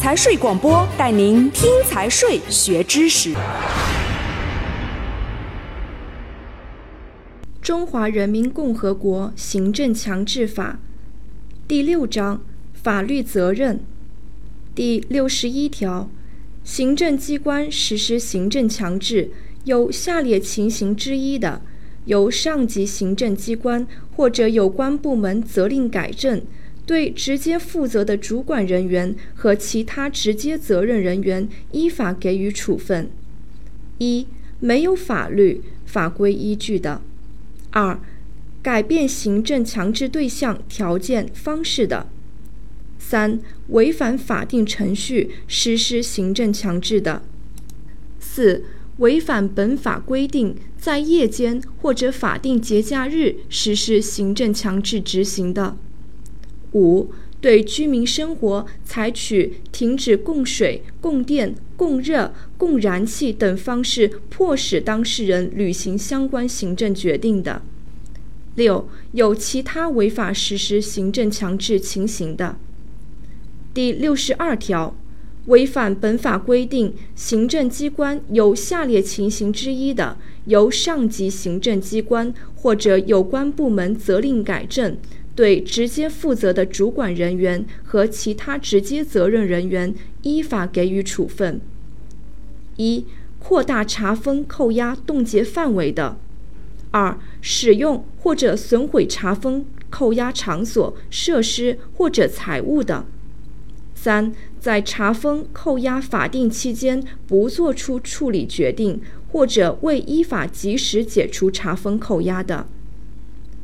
财税广播带您听财税学知识。中华人民共和国行政强制法第六章法律责任第六十一条，行政机关实施行政强制，有下列情形之一的，由上级行政机关或者有关部门责令改正。对直接负责的主管人员和其他直接责任人员依法给予处分：一、没有法律法规依据的；二、改变行政强制对象、条件、方式的；三、违反法定程序实施行政强制的；四、违反本法规定在夜间或者法定节假日实施行政强制执行的。五、对居民生活采取停止供水、供电、供热、供燃气等方式，迫使当事人履行相关行政决定的。六、有其他违法实施行政强制情形的。第六十二条，违反本法规定，行政机关有下列情形之一的，由上级行政机关或者有关部门责令改正。对直接负责的主管人员和其他直接责任人员依法给予处分：一、扩大查封、扣押、冻结范围的；二、使用或者损毁查封、扣押场所、设施或者财物的；三、在查封、扣押法定期间不作出处理决定，或者未依法及时解除查封、扣押的；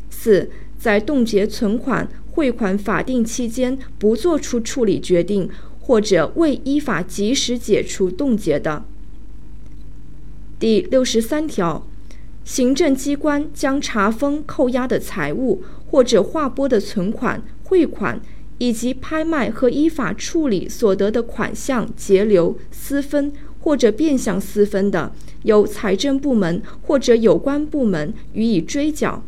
四。在冻结存款、汇款法定期间不作出处理决定，或者未依法及时解除冻结的。第六十三条，行政机关将查封、扣押的财物或者划拨的存款、汇款，以及拍卖和依法处理所得的款项截留、私分或者变相私分的，由财政部门或者有关部门予以追缴。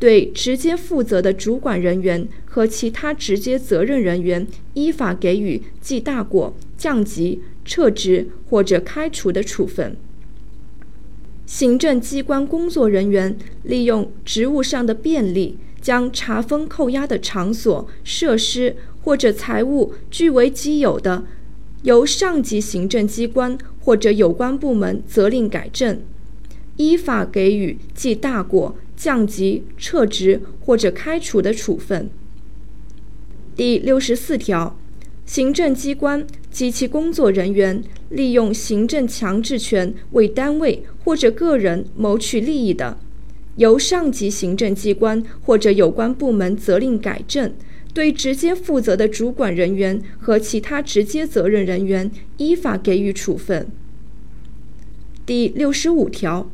对直接负责的主管人员和其他直接责任人员，依法给予记大过、降级、撤职或者开除的处分。行政机关工作人员利用职务上的便利，将查封、扣押的场所、设施或者财物据为己有的，由上级行政机关或者有关部门责令改正，依法给予记大过。降级、撤职或者开除的处分。第六十四条，行政机关及其工作人员利用行政强制权为单位或者个人谋取利益的，由上级行政机关或者有关部门责令改正，对直接负责的主管人员和其他直接责任人员依法给予处分。第六十五条。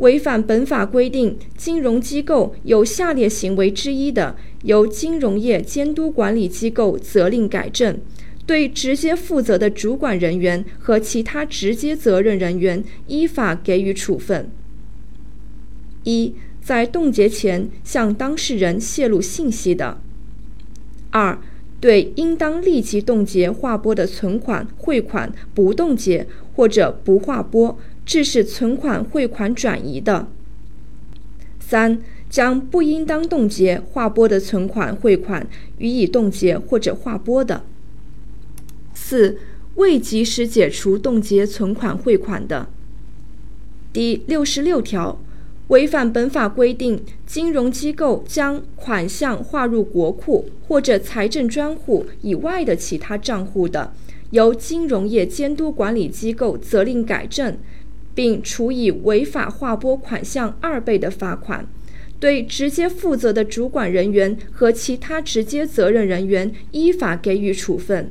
违反本法规定，金融机构有下列行为之一的，由金融业监督管理机构责令改正，对直接负责的主管人员和其他直接责任人员依法给予处分：一、在冻结前向当事人泄露信息的；二、对应当立即冻结划拨的存款、汇款不冻结或者不划拨。致使存款汇款转移的；三、将不应当冻结划拨的存款汇款予以冻结或者划拨的；四、未及时解除冻结存款汇款的。第六十六条，违反本法规定，金融机构将款项划入国库或者财政专户以外的其他账户的，由金融业监督管理机构责令改正。并处以违法划拨款项二倍的罚款，对直接负责的主管人员和其他直接责任人员依法给予处分。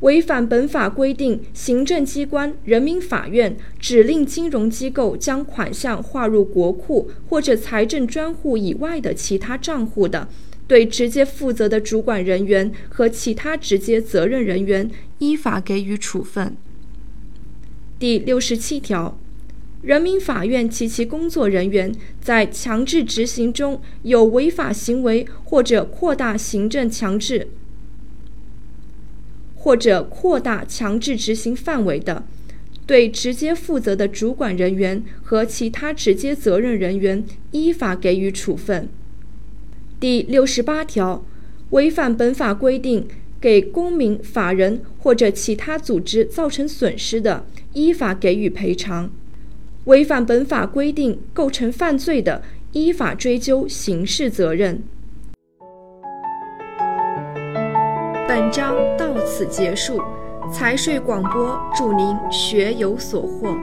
违反本法规定，行政机关、人民法院指令金融机构将款项划入国库或者财政专户以外的其他账户的，对直接负责的主管人员和其他直接责任人员依法给予处分。第六十七条，人民法院及其工作人员在强制执行中有违法行为或者扩大行政强制或者扩大强制执行范围的，对直接负责的主管人员和其他直接责任人员依法给予处分。第六十八条，违反本法规定给公民、法人或者其他组织造成损失的，依法给予赔偿；违反本法规定构成犯罪的，依法追究刑事责任。本章到此结束。财税广播，祝您学有所获。